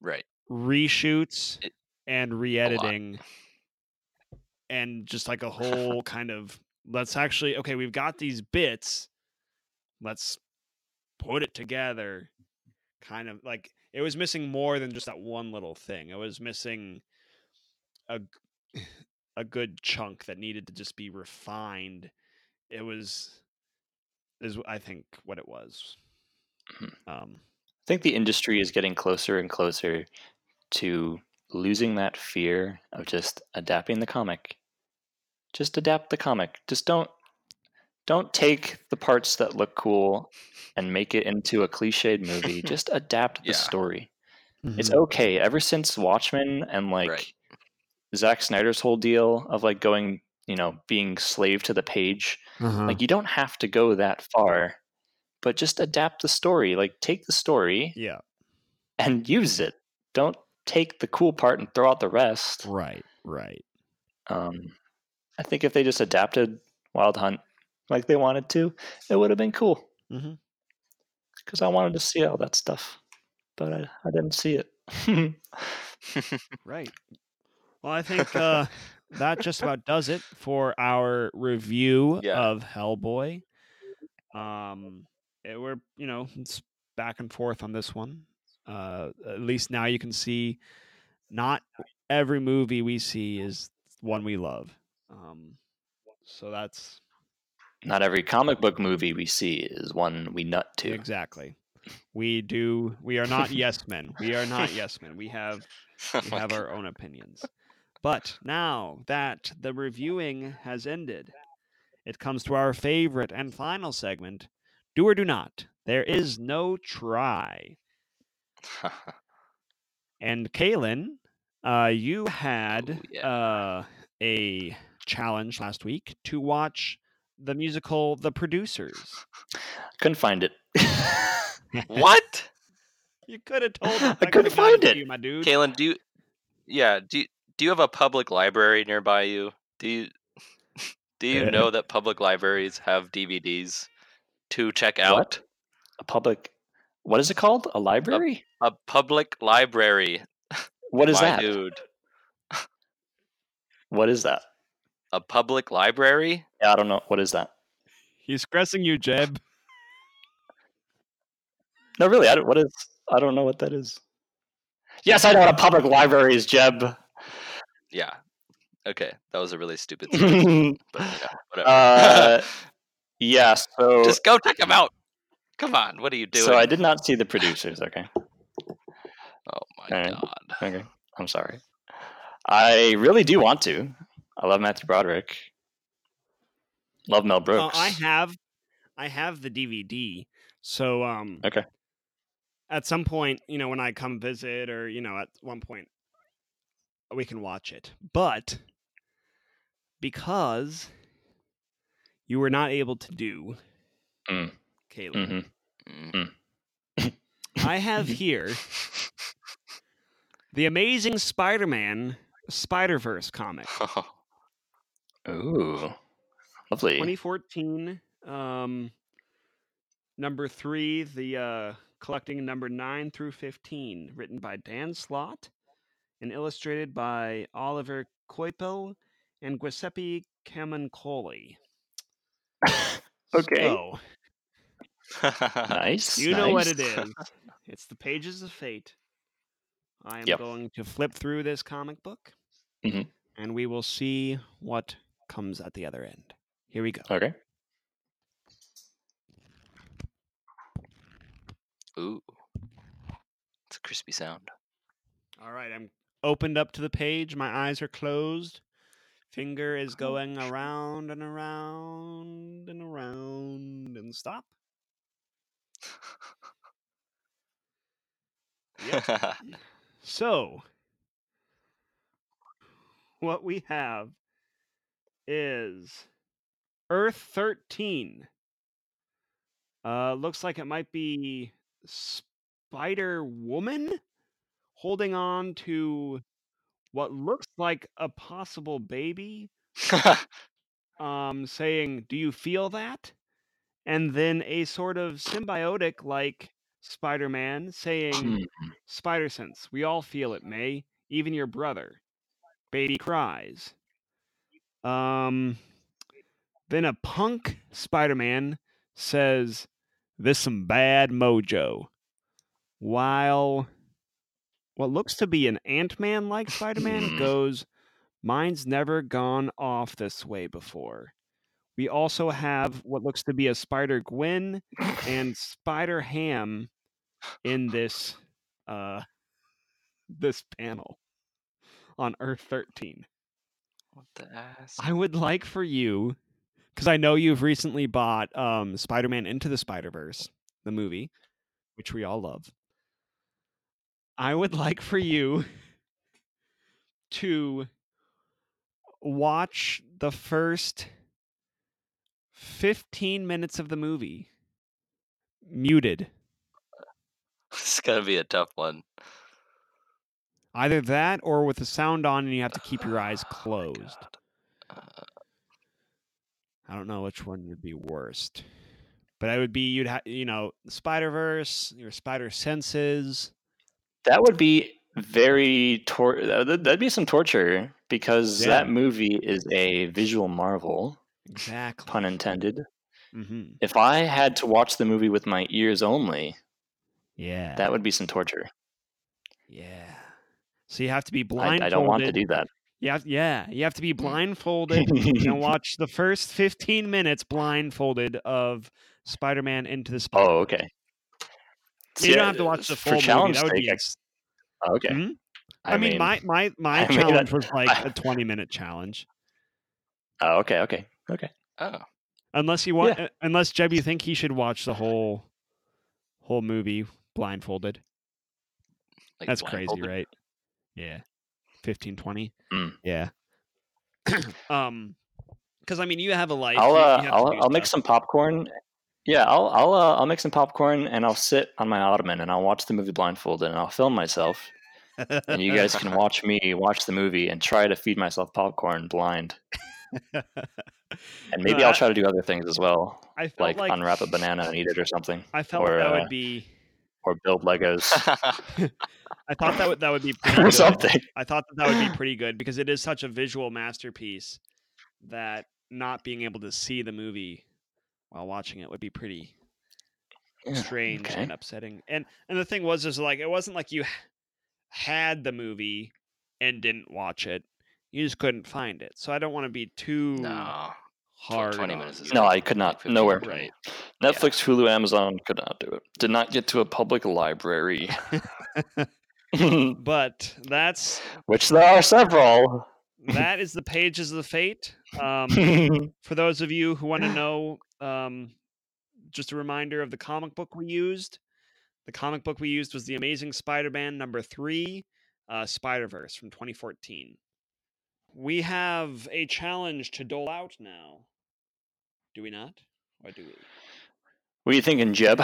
Right. reshoots It- and re-editing and just like a whole kind of let's actually okay we've got these bits let's put it together kind of like it was missing more than just that one little thing it was missing a a good chunk that needed to just be refined it was is i think what it was Mhm. um I think the industry is getting closer and closer to losing that fear of just adapting the comic. Just adapt the comic. Just don't don't take the parts that look cool and make it into a cliched movie. Just adapt the Yeah. story. It's mhm. okay. Ever since Watchmen and like Right. Zack Snyder's whole deal of like going, you know, being slave to the page, Uh-huh. like you don't have to go that far, but just adapt the story. Like take the story yeah and use it. Don't take the cool part and throw out the rest. right right Um, I think if they just adapted Wild Hunt like they wanted to, it would have been cool. Because I wanted to see all that stuff, but I, I didn't see it. Right. Well, I think uh, that just about does it for our review Yeah. of Hellboy. Um, it, we're you know it's back and forth on this one. Uh, at least now you can see not every movie we see is one we love. Um, so that's Not every comic book movie we see is one we nut to. exactly. We do. We are not yes men. We are not yes men. We have we have God. our own opinions. But now that the reviewing has ended, it comes to our favorite and final segment do or do not. There is no try. And Calen, uh, you had Oh, yeah. uh, a challenge last week to watch the musical The Producers. Couldn't find it. what? You could have told. I I coulda couldn't find it. you, my dude. Calen, do you yeah, do you, do you have a public library nearby you? Do you do you Uh, know that public libraries have DVDs to check out? What? A public. What is it called? A library? A public library, what is my that? dude. What is that? A public library? Yeah, I don't know. What is that? He's stressing you, Jeb. No, really. I don't. What is? I don't know what that is. Yes, I know what a public library is, Jeb. Yeah. Okay, that was a really stupid sentence, but yeah, whatever. uh, yeah. So, Just go check them out. Come on, what are you doing? so I did not see the producers. Okay. oh my Alright. god. Okay. I'm sorry. I really do want to. I love Matthew Broderick. Love Mel Brooks. Uh, I have, I have the DVD. So um, Okay. At some point, you know, when I come visit, or you know, at one point, we can watch it. But because you were not able to do, Mm. Caleb, hmm Mm. I have here the Amazing Spider-Man Spider Verse comic. Ooh, lovely. 2014 um number three the uh collecting number 9 through 15 written by dan slott and illustrated by oliver coipel and giuseppe camuncoli Okay. so Nice. you know what it is it's the pages of fate i am Yep. going to flip through this comic book Mhm. and we will see what comes at the other end here we go Okay. Ooh. It's a crispy sound. All right, I'm opened up to the page. My eyes are closed. Finger is going around and around and around and stop. Yep. So, what we have is Earth 13. Uh, looks like it might be Spider Woman holding on to what looks like a possible baby, um, saying, Do you feel that? And then a sort of symbiotic like Spider Man saying, Hmm. Spider sense, we all feel it, May, even your brother. Baby cries. Um, then a punk Spider Man says, This some bad mojo. While what looks to be an Ant Man like Spider Man Hmm. goes, Mine's never gone off this way before. We also have what looks to be a Spider Gwen and Spider Ham in this uh this panel on Earth 13. What the ass? I would like for you because I know you've recently bought um Spider-Man Into the Spider-Verse, the movie, which we all love. I would like for you to watch the first 15 minutes of the movie muted. It's gonna be a tough one. Either that or with the sound on and you have to keep your eyes Oh closed. Uh, I don't know which one would be worst. But I would be you'd have you know, Spider Verse, your spider senses. That would be very tor- that- that'd be some torture because Yeah. that movie is a visual marvel, Exactly. pun intended. hmm If I had to watch the movie with my ears only, Yeah. that would be some torture. yeah. So you have to be blindfolded. I don't want to do that. You have, yeah, you have to be blindfolded and watch the first 15 minutes blindfolded of Spider-Man Into the Spider. oh, okay. you See, don't uh, have to watch the full movie. That would be ex- okay. Hmm? I, mean, my my my I mean, challenge I- was like I- a 20 minute challenge. oh, okay, okay, okay. oh, Unless you want, Yeah. unless Jeb, you think he should watch the whole whole movie blindfolded. like That's crazy, right? Yeah. 15, 20. Mm. Yeah. um, because I mean, you have a life. I'll uh, I'll I'll make some popcorn. Yeah, I'll I'll uh, I'll make some popcorn and I'll sit on my ottoman and I'll watch the movie blindfolded and I'll film myself and you guys can watch me watch the movie and try to feed myself popcorn blind. And maybe No, I'll I- try to do other things as well, I like, like, unwrap a banana and eat it or something, I felt or, like that uh, would be. Or build Legos I thought that would that would be pretty good. something. I thought that that would be pretty good because it is such a visual masterpiece that not being able to see the movie while watching it would be pretty Yeah, strange okay. and upsetting. And and the thing was is like it wasn't like you had the movie and didn't watch it. You just couldn't find it. So I don't want to be too no, hard. 20 minutes is. No, I could not. 15 Nowhere. Right. Netflix, Hulu, Amazon could not do it. Did not get to a public library. But that's Which there are several. that is the pages of the fate. Um, for those of you who want to know, um, just a reminder of the comic book we used. The comic book we used was The Amazing Spider Man number three, uh, Spider Verse from 2014. We have a challenge to dole out now. Do we not? Or do we? What are you thinking, Jeb?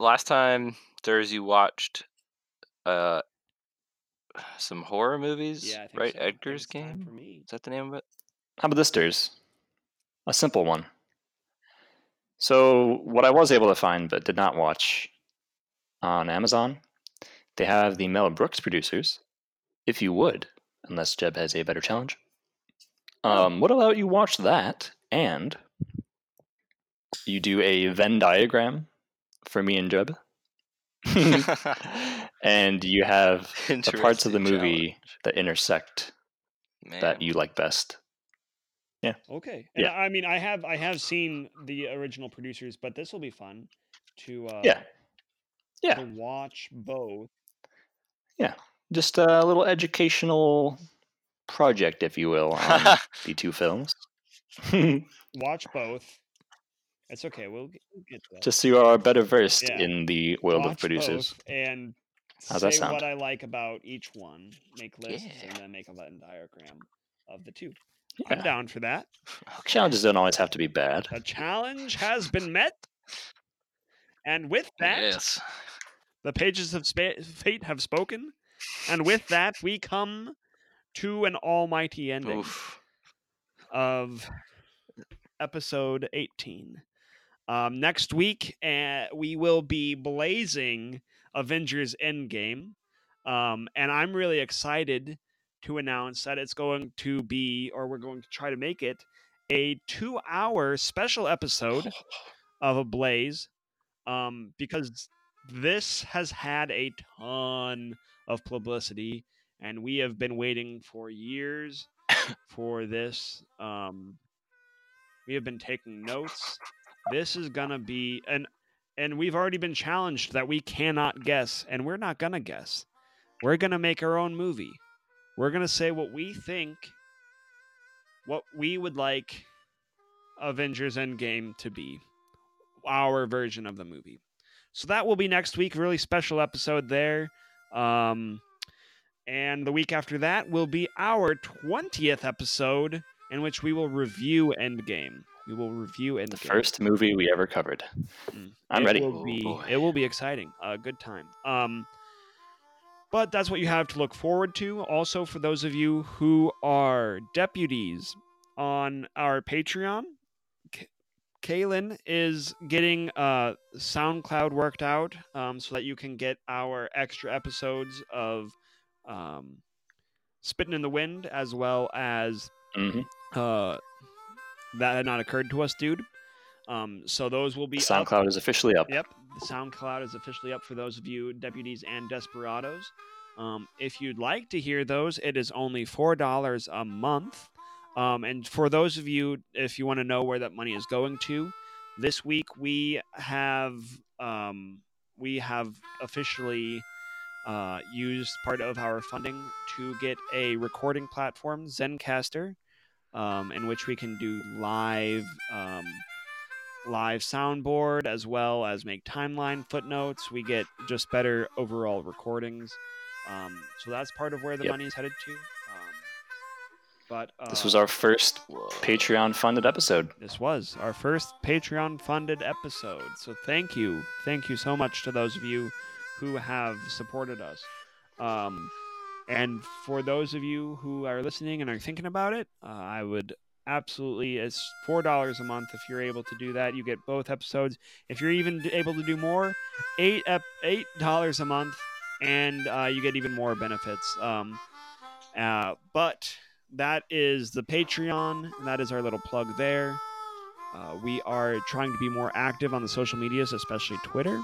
last time there's you watched uh some horror movies, Yeah, I think right? so. Edgar's game. for me. Is that the name of it? How about this, Durs? A simple one. So, what I was able to find but did not watch on Amazon, they have the Mel Brooks producers. If you would, unless Jeb has a better challenge. Um, what about you watch that and you do a Venn diagram for me and Jeb? and you have the parts of the movie challenge. that intersect Man. that you like best. Yeah. Okay. And Yeah. I mean, I have I have seen the original producers, but this will be fun to uh, Yeah. Yeah. to watch both. Yeah, just a little educational project, if you will, on the two films. Watch both. It's okay. We'll get, we'll get to that. Just so you are better versed Yeah. in the world of producers. and How's say what I like about each one. Make lists and then make a Venn diagram of the two. I'm down for that. Challenges don't always have to be bad. A challenge has been met. And with that, yes. the pages of spa- fate have spoken. And with that, we come to an almighty ending Oof. Of episode 18. Um, next week, uh, we will be blazing Avengers Endgame. Um, and I'm really excited to announce that it's going to be, or we're going to try to make it, a two hour special episode of a blaze um, because this has had a ton of publicity and we have been waiting for years for this. Um, we have been taking notes. This is gonna be and and we've already been challenged that we cannot guess and we're not gonna guess. We're gonna make our own movie. We're gonna say what we think what we would like avengers endgame to be our version of the movie. So that will be next week. Really special episode there. Um and the week after that will be our 20th episode in which we will review endgame we will review endgame The first movie we ever covered. Mm. I'm it ready. Will Oh, be, boy. it will be exciting. A good time. Um, but that's what you have to look forward to. Also, for those of you who are deputies on our Patreon, K- Calen is getting uh, SoundCloud worked out um, so that you can get our extra episodes of um, Spitting in the Wind as well as hmm uh, That Had Not Occurred to Us, Dude. Um, so those will be up SoundCloud is officially up. Yep, the SoundCloud is officially up for those of you deputies and desperados. Um, if you'd like to hear those, it is only four dollars a month. Um, and for those of you, if you want to know where that money is going to, this week we have um, we have officially uh, used part of our funding to get a recording platform, Zencastr, um, in which we can do live um, live soundboard as well as make timeline footnotes. We get just better overall recordings. Um, so that's part of where the Yep. money is headed to. Um, but uh, This was our first Patreon funded episode. this was our first Patreon funded episode. So thank you. Thank you so much to those of you who have supported us. Um, and for those of you who are listening and are thinking about it, uh, I would absolutely, it's $4 a month if you're able to do that. You get both episodes. If you're even able to do more, eight ep- $8 a month, and uh, you get even more benefits. Um, uh, but that is the Patreon. and That is our little plug there. Uh, we are trying to be more active on the social medias, especially Twitter.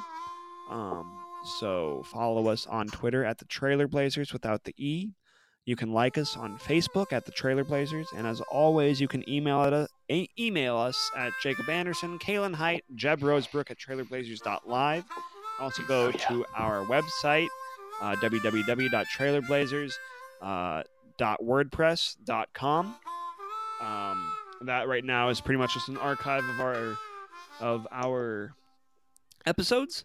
Um, so follow us on Twitter at the Trailer Blazers without the E. You can like us on Facebook at the Trailer Blazers, and as always, you can email at e- email us at Jacob Anderson, Calen Heydt, Jeb Rosebrook at trailerblazers.live. Also go Oh, yeah. to our website, uh, www.trailerblazers.wordpress.com. Um, that right now is pretty much just an archive of our of our episodes.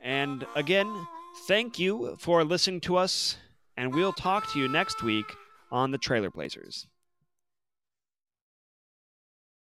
And again, thank you for listening to us, and we'll talk to you next week on the Trailer Blazers.